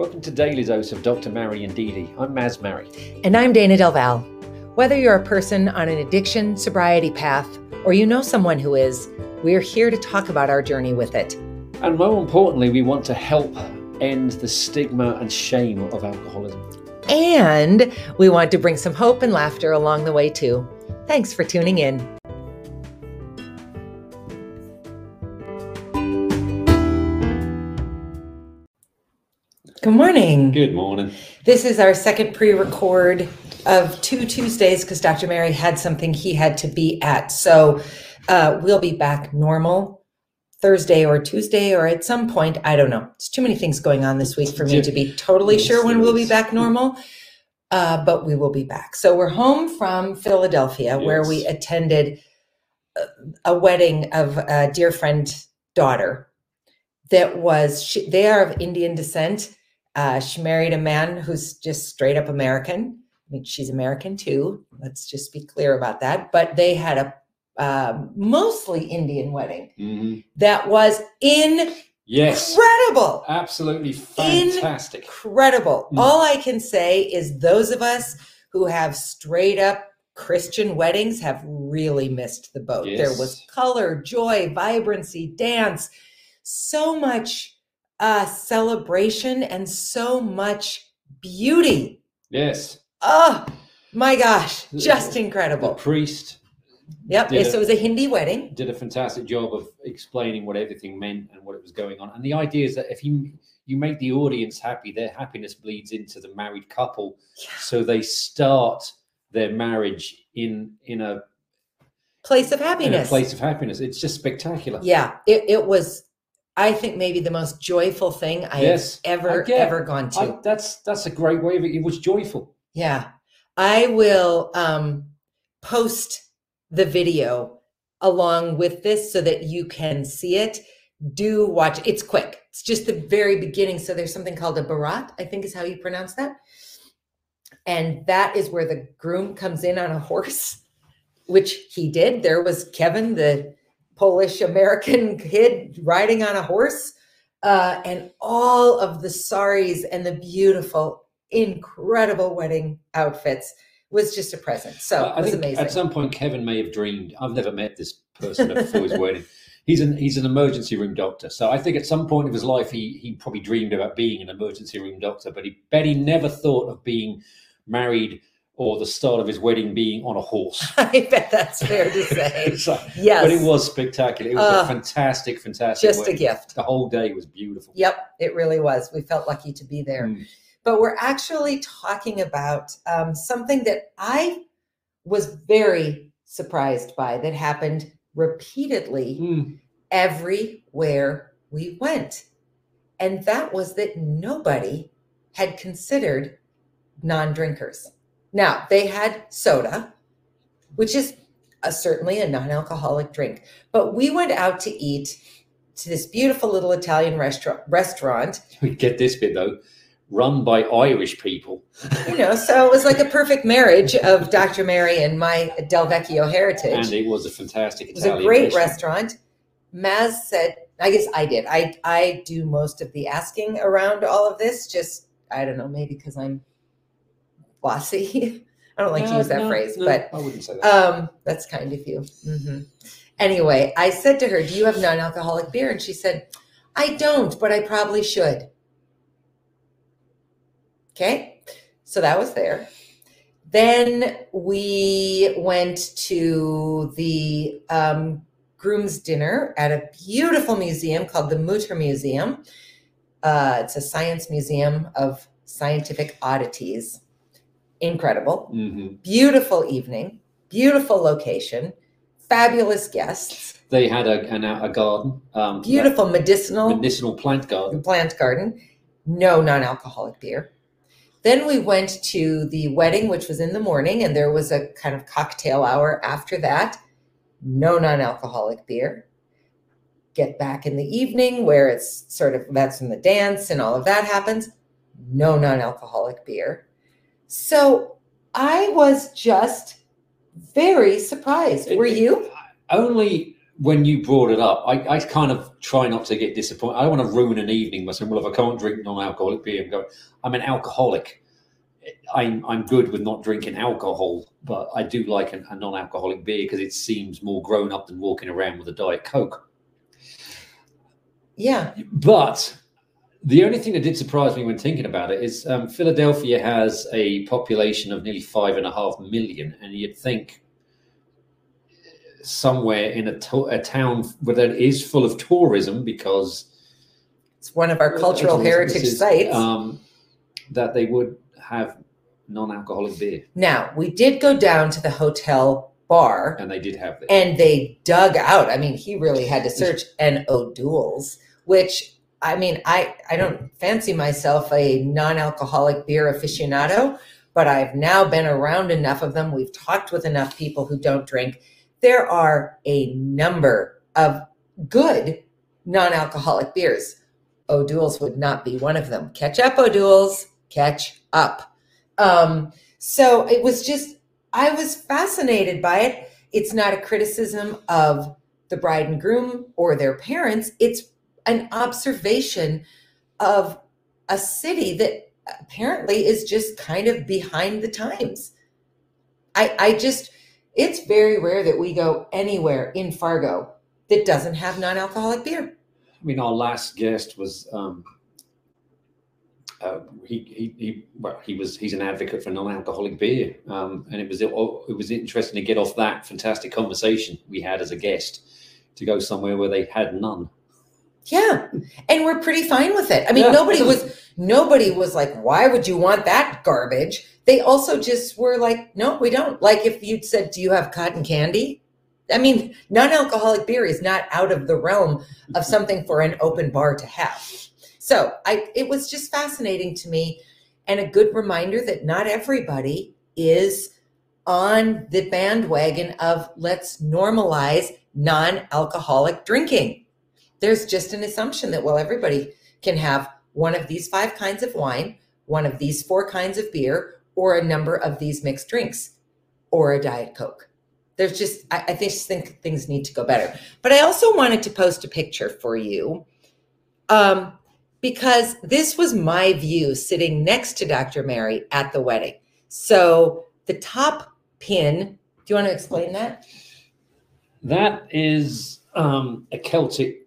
Welcome to Daily Dose of Dr. Mary and Dee Dee. I'm Maz Mary. And I'm Dayna Del Val. Whether you're a person on an addiction sobriety path or you know someone who is, we're here to talk about our journey with it. And more importantly, we want to help end the stigma and shame of alcoholism. And we want to bring some hope and laughter along the way, too. Thanks for tuning in. Good morning. Good morning. This is our second pre record of two Tuesdays because Dr. Mary had something he had to be at. So uh, we'll be back normal Thursday or Tuesday or at some point. I don't know. It's too many things going on this week for me to be totally sure when we'll be back normal. Uh, but we will be back. So we're home from Philadelphia where we attended a, a wedding of a dear friend daughter that was she, they are of Indian descent. Uh, she married a man who's just straight up American. I mean, she's American too. Let's just be clear about that. But they had a um mostly Indian wedding Mhm. that was in Yes, incredible. absolutely fantastic. Incredible. Mm. All I can say is those of us who have straight up Christian weddings have really missed the boat. There was color, joy, vibrancy, dance, so much uh, celebration, and so much beauty. Yes, Oh my gosh, just the incredible. priest Yep. did So it was a Hindi wedding. did a fantastic job of explaining what everything meant and what it was going on. And the idea is that if you you make the audience happy, their happiness bleeds into the married couple, so they start their marriage in in a Place of in a happiness. place of happiness. It's just spectacular. Yeah, it, it was, I think, maybe the most joyful thing I Yes, have ever, I ever gone to. I, that's that's a great way of it. It was joyful. Yeah. I will um, post the video along with this so that you can see it. Do watch. It's quick. It's just the very beginning. So there's something called a barat, I think is how you pronounce that. And that is where the groom comes in on a horse, which he did. There was Kevin, the Polish American kid, riding on a horse. Uh, and all of the saris and the beautiful incredible wedding outfits was just a present. So I it was think amazing. at some point Kevin may have dreamed. I've never met this person before his wedding. He's an he's an emergency room doctor. So I think at some point of his life he he probably dreamed about being an emergency room doctor, but he bet he never thought of being married or the start of his wedding being on a horse. I bet that's fair to say. So- yes. But it was spectacular. It was Uh, a fantastic, fantastic. just a gift. The whole day was beautiful. Yep, it really was. We felt lucky to be there. Mm. But we're actually talking about um, something that I was very surprised by that happened repeatedly Mm. everywhere we went. And that was that nobody had considered non drinkers. Now, they had soda, which is a, certainly a non alcoholic drink, but we went out to eat to this beautiful little Italian restaurant. restaurant We get this bit though, run by Irish people. you know, so it was like a perfect marriage of Dr. Mary and my Del Vecchio heritage. And it was a fantastic It was a great restaurant. restaurant. Maz said, I guess I did. I I do most of the asking around all of this. Just I don't know, maybe because I'm bossy. I don't like to use that no, phrase, no, but I wouldn't say that. um, that's kind of you. Mhm. Anyway, I said to her, "Do you have non-alcoholic beer?" And she said, "I don't, but I probably should." Okay, so that was there. Then we went to the um, groom's dinner at a beautiful museum called the Mutter Museum. Uh, it's a science museum of scientific oddities. Incredible. Hmm beautiful evening, beautiful location, fabulous guests, They had a, an, a garden, um, beautiful medicinal medicinal plant garden. plant garden, no non alcoholic beer. Then we went to the wedding, which was in the morning, and there was a kind of cocktail hour after that, no non alcoholic beer. Get back in the evening where it's sort of that's when the dance and all of that happens, no non alcoholic beer. So I was just very surprised. Were you? Only when you brought it up, I, I kind of try not to get disappointed. I don't want to ruin an evening by saying, well, if I can't drink non-alcoholic beer, I'm, going, I'm an alcoholic. I'm, I'm good with not drinking alcohol, but I do like a, a non-alcoholic beer because it seems more grown up than walking around with a Diet Coke. Yeah. But the only thing that did surprise me when thinking about it is um, Philadelphia has a population of nearly five and a half million, and you'd think somewhere in a, to- a town where that is full of tourism because It's one of our cultural heritage sites. um, that they would have non-alcoholic beer, now, we did go down to the hotel bar and they did have that. and they dug out. I mean, he really had to search an O'Doul's, which I mean, I I don't fancy myself a non-alcoholic beer aficionado, but I've now been around enough of them. We've talked with enough people who don't drink. There are a number of good non-alcoholic beers. O'Doul's would not be one of them. Catch up, O'Doul's. Catch up. Um, so it was just, I was fascinated by it. It's not a criticism of the bride and groom or their parents. It's an observation of a city that apparently is just kind of behind the times. I, I just, it's very rare that we go anywhere in Fargo that doesn't have non alcoholic beer. I mean, our last guest was um, uh, he, he he well he was he's an advocate for non-alcoholic beer, um, and it was it, was interesting to get off that fantastic conversation we had as a guest to go somewhere where they had none. Yeah. And we're pretty fine with it. I mean, Yeah. nobody was nobody was like, why would you want that garbage? They also just were like, no, we don't. Like if you'd said, Do you have cotton candy? I mean, non-alcoholic beer is not out of the realm of something for an open bar to have. So I it was just fascinating to me and a good reminder that not everybody is on the bandwagon of let's normalize non-alcoholic drinking there's just an assumption that well everybody can have one of these five kinds of wine one of these four kinds of beer or a number of these mixed drinks or a diet coke. There's just i, I just think things need to go better. But i also wanted to post a picture for you um, because this was my view sitting next to dr mary at the wedding. So the top pin do you want to explain that? That is um, a Celtic.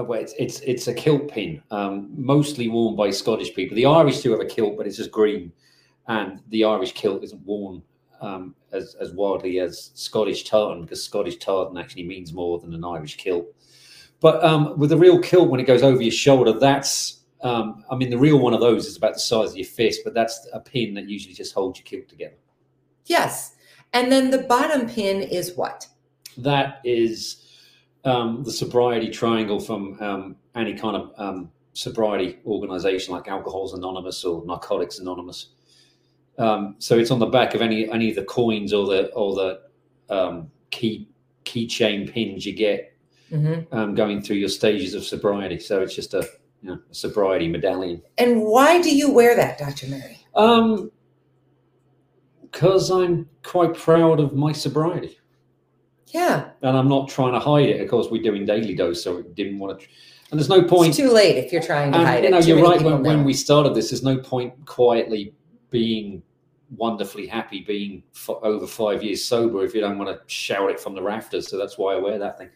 Oh, wait, it's, it's it's a kilt pin, um, mostly worn by Scottish people. The Irish do have a kilt, but it's just green, and the Irish kilt isn't worn um, as as widely as Scottish tartan because Scottish tartan actually means more than an Irish kilt. But um, with a real kilt, when it goes over your shoulder, that's um, I mean the real one of those is about the size of your fist, but that's a pin that usually just holds your kilt together. yes and then the bottom pin is what that is um, the sobriety triangle from um, any kind of um, sobriety organization like Alcohol's Anonymous or Narcotics Anonymous. Um, so it's on the back of any any of the coins or the or the um, key keychain pins you get Mhm. um, going through your stages of sobriety. So it's just a, you know, a sobriety medallion. And why do you wear that, Dr. Mary? Um, because I'm quite proud of my sobriety. Yeah, and I'm not trying to hide it. Of course, we're doing daily dose, so we didn't want to. And there's no point. it's too late if you're trying to and, hide you it. know, Too you're right. When, when we started this, there's no point quietly being wonderfully happy being over five years sober if you don't want to shout it from the rafters. So that's why I wear that thing.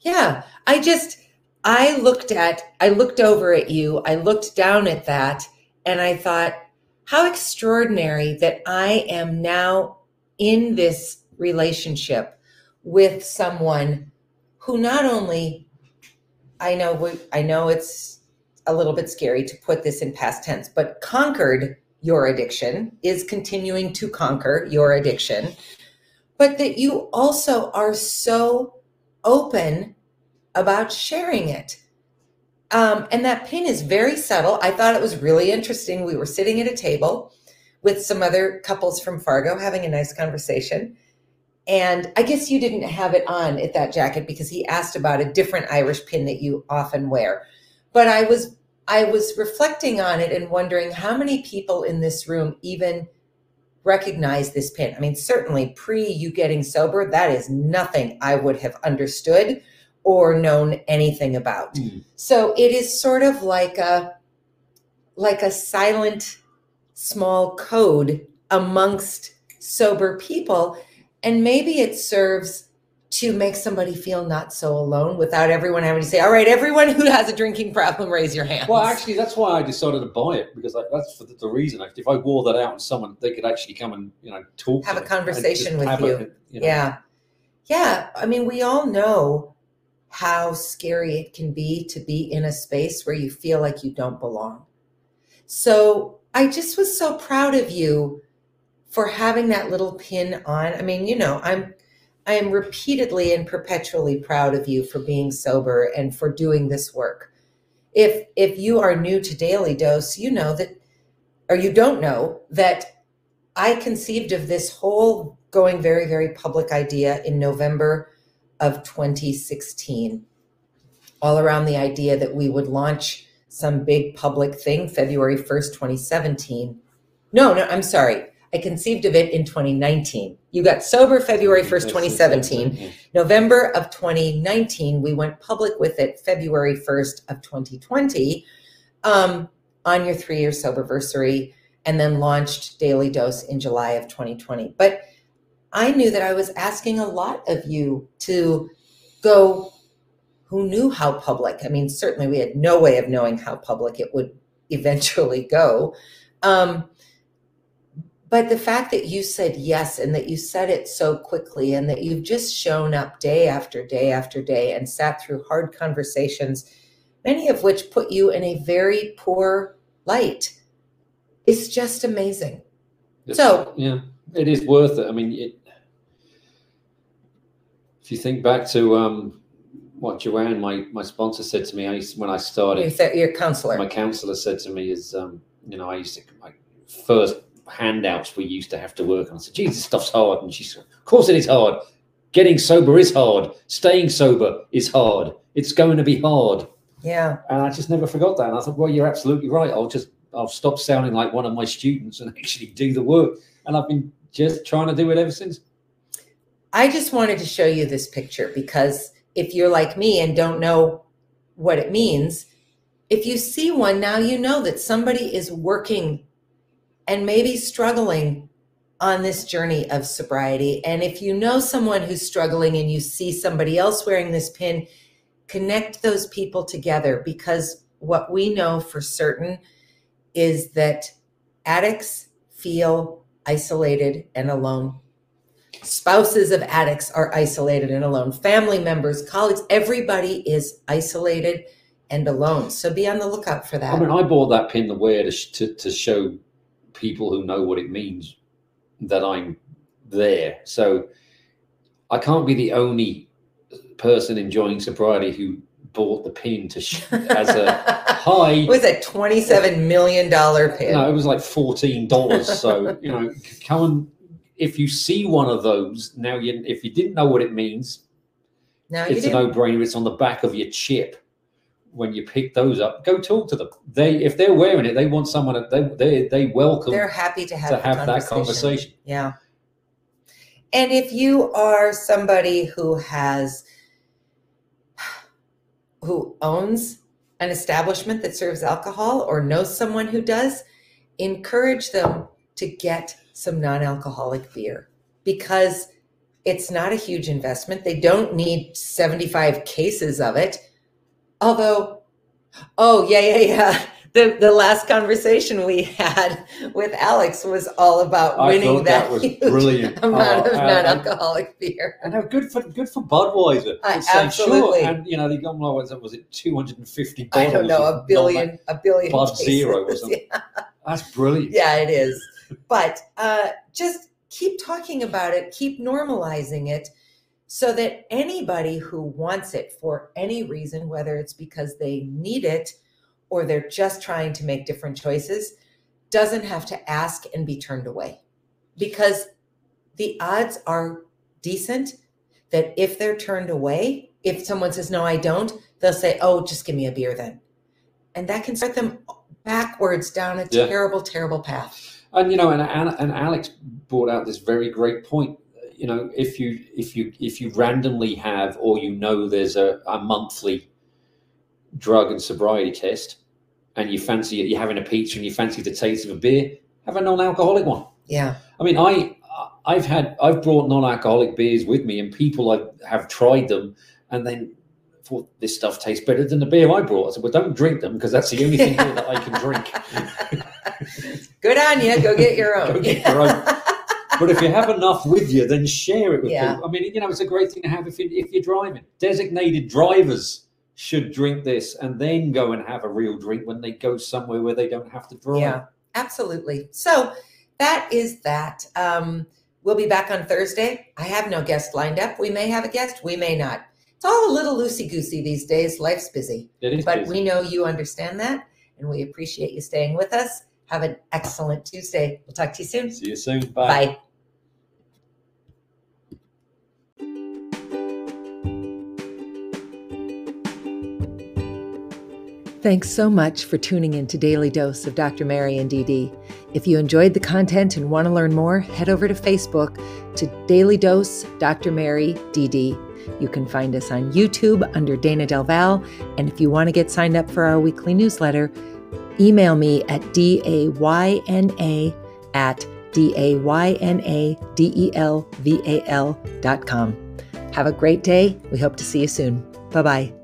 Yeah, I just I looked at I looked over at you, I looked down at that and I thought how extraordinary that I am now in this relationship with someone who not only I know we, I know it's a little bit scary to put this in past tense, but conquered your addiction is continuing to conquer your addiction, but that you also are so open about sharing it. Um, and that pin is very subtle. I thought it was really interesting. We were sitting at a table with some other couples from Fargo having a nice conversation. And I guess you didn't have it on at that jacket because he asked about a different Irish pin that you often wear. But I was I was reflecting on it and wondering how many people in this room even recognize this pin. I mean, certainly pre you getting sober, that is nothing I would have understood or known anything about. Mm. So it is sort of like a like a silent small code amongst sober people and maybe it serves to make somebody feel not so alone without everyone having to say, all right, everyone who has a drinking problem, raise your hand. Well, actually, that's why I decided to buy it because I, that's for the, the reason. If I wore that out and someone, they could actually come and you know talk, Have a conversation with you. You know, yeah. Yeah. I mean, we all know how scary it can be to be in a space where you feel like you don't belong. So I just was so proud of you for having that little pin on. I mean, you know, I'm I am repeatedly and perpetually proud of you for being sober and for doing this work. If if you are new to Daily Dose, you know that or you don't know that I conceived of this whole going very very public idea in November of 2016 all around the idea that we would launch some big public thing February 1st 2017 no no I'm sorry I conceived of it in 2019 you got sober February 1st 2017. November of 2019, we went public with it February 1st of 2020 um, on your three year soberversary, and then launched Daily Dose in July of 2020. But I knew that I was asking a lot of you to go who knew how public. I mean, certainly we had no way of knowing how public it would eventually go. Um, but the fact that you said yes and that you said it so quickly and that you've just shown up day after day after day and sat through hard conversations, many of which put you in a very poor light, is just amazing. It's- So- yeah, it is worth it. I mean, it, if you think back to um, what Joanne, my my sponsor, said to me, I used, when I Your, started, th- your counselor. my counselor said to me, "Is um, you know, I used to my first handouts we used to have to work on." I said, "Geez, this stuff's hard," and she said, "Of course it is hard. Getting sober is hard. Staying sober is hard. It's going to be hard." yeah. And I just never forgot that. And I thought, well, you're absolutely right. I'll just I'll stop sounding like one of my students and actually do the work. And I've been just trying to do it ever since. I just wanted to show you this picture because if you're like me and don't know what it means, if you see one now, you know that somebody is working and maybe struggling on this journey of sobriety. And if you know someone who's struggling and you see somebody else wearing this pin, connect those people together because what we know for certain is that addicts feel isolated and alone. Spouses of addicts are isolated and alone. Family members colleagues everybody is isolated and alone. So be on the lookout for that. I mean, I bought that pin to wear to, to, to show people who know what it means that I'm there. So I can't be the only person enjoying sobriety who bought the pin to sh- as a hi. it was a 27 million dollar pin No, it was like fourteen dollars. So you know, come and if you see one of those now, you if you didn't know what it means, now it's a no-brainer. It's on the back of your chip. When you pick those up, go talk to them. They if they're wearing it, they want someone. They they they welcome they're happy to have, to have that conversation. Yeah. And if you are somebody who has who owns an establishment that serves alcohol or knows someone who does, encourage them to get some non-alcoholic beer because it's not a huge investment. They don't need 75 cases of it. Although oh yeah, yeah, yeah. The the last conversation we had with Alex was all about I winning that, that was brilliant. amount Oh, of and- non-alcoholic beer. And how good for good for Budweiser. I- absolutely. Sure. And you know, they got like was it, was it two hundred and fifty I don't know, a billion, a billion. Bud cases. Zero or something. Yeah. That's brilliant. Yeah, it is. But uh, just keep talking about it, keep normalizing it so that anybody who wants it for any reason, whether it's because they need it or they're just trying to make different choices, doesn't have to ask and be turned away. Because the odds are decent that if they're turned away, if someone says, No, I don't, they'll say, Oh, just give me a beer then. And that can start them backwards down a Yeah. terrible, terrible path. And you know, and, and Alex brought out this very great point. You know, if you if you if you randomly have or you know there's a, a monthly drug and sobriety test, and you fancy you're having a pizza and you fancy the taste of a beer, have a non-alcoholic one. Yeah. I mean, I I've had I've brought non-alcoholic beers with me, and people I have tried them, and then thought this stuff tastes better than the beer I brought. I said, well, don't drink them because that's the only thing here that I can drink. Good on you. Go get your own. get your own. But if you have enough with you, then share it with yeah. people. I mean, you know, it's a great thing to have if, you, if you're driving. Designated drivers should drink this and then go and have a real drink when they go somewhere where they don't have to drive. Yeah, absolutely. So that is that. Um, we'll be back on Thursday. I have no guest lined up. We may have a guest, we may not. It's all a little loosey goosey these days. Life's busy. but busy. we know you understand that, and we appreciate you staying with us. Have an excellent Tuesday. We'll talk to you soon. See you soon. Bye. Bye. Thanks so much for tuning in to Daily Dose of Dr. Mary and DD. If you enjoyed the content and want to learn more, head over to Facebook to Daily Dose Dr. Mary DD. You can find us on YouTube under Dayna Del Val. And if you want to get signed up for our weekly newsletter, email me at dayna at d-a-y-n-a-d-e-l-v-a-l dot com. Have a great day. We hope to see you soon. Bye-bye.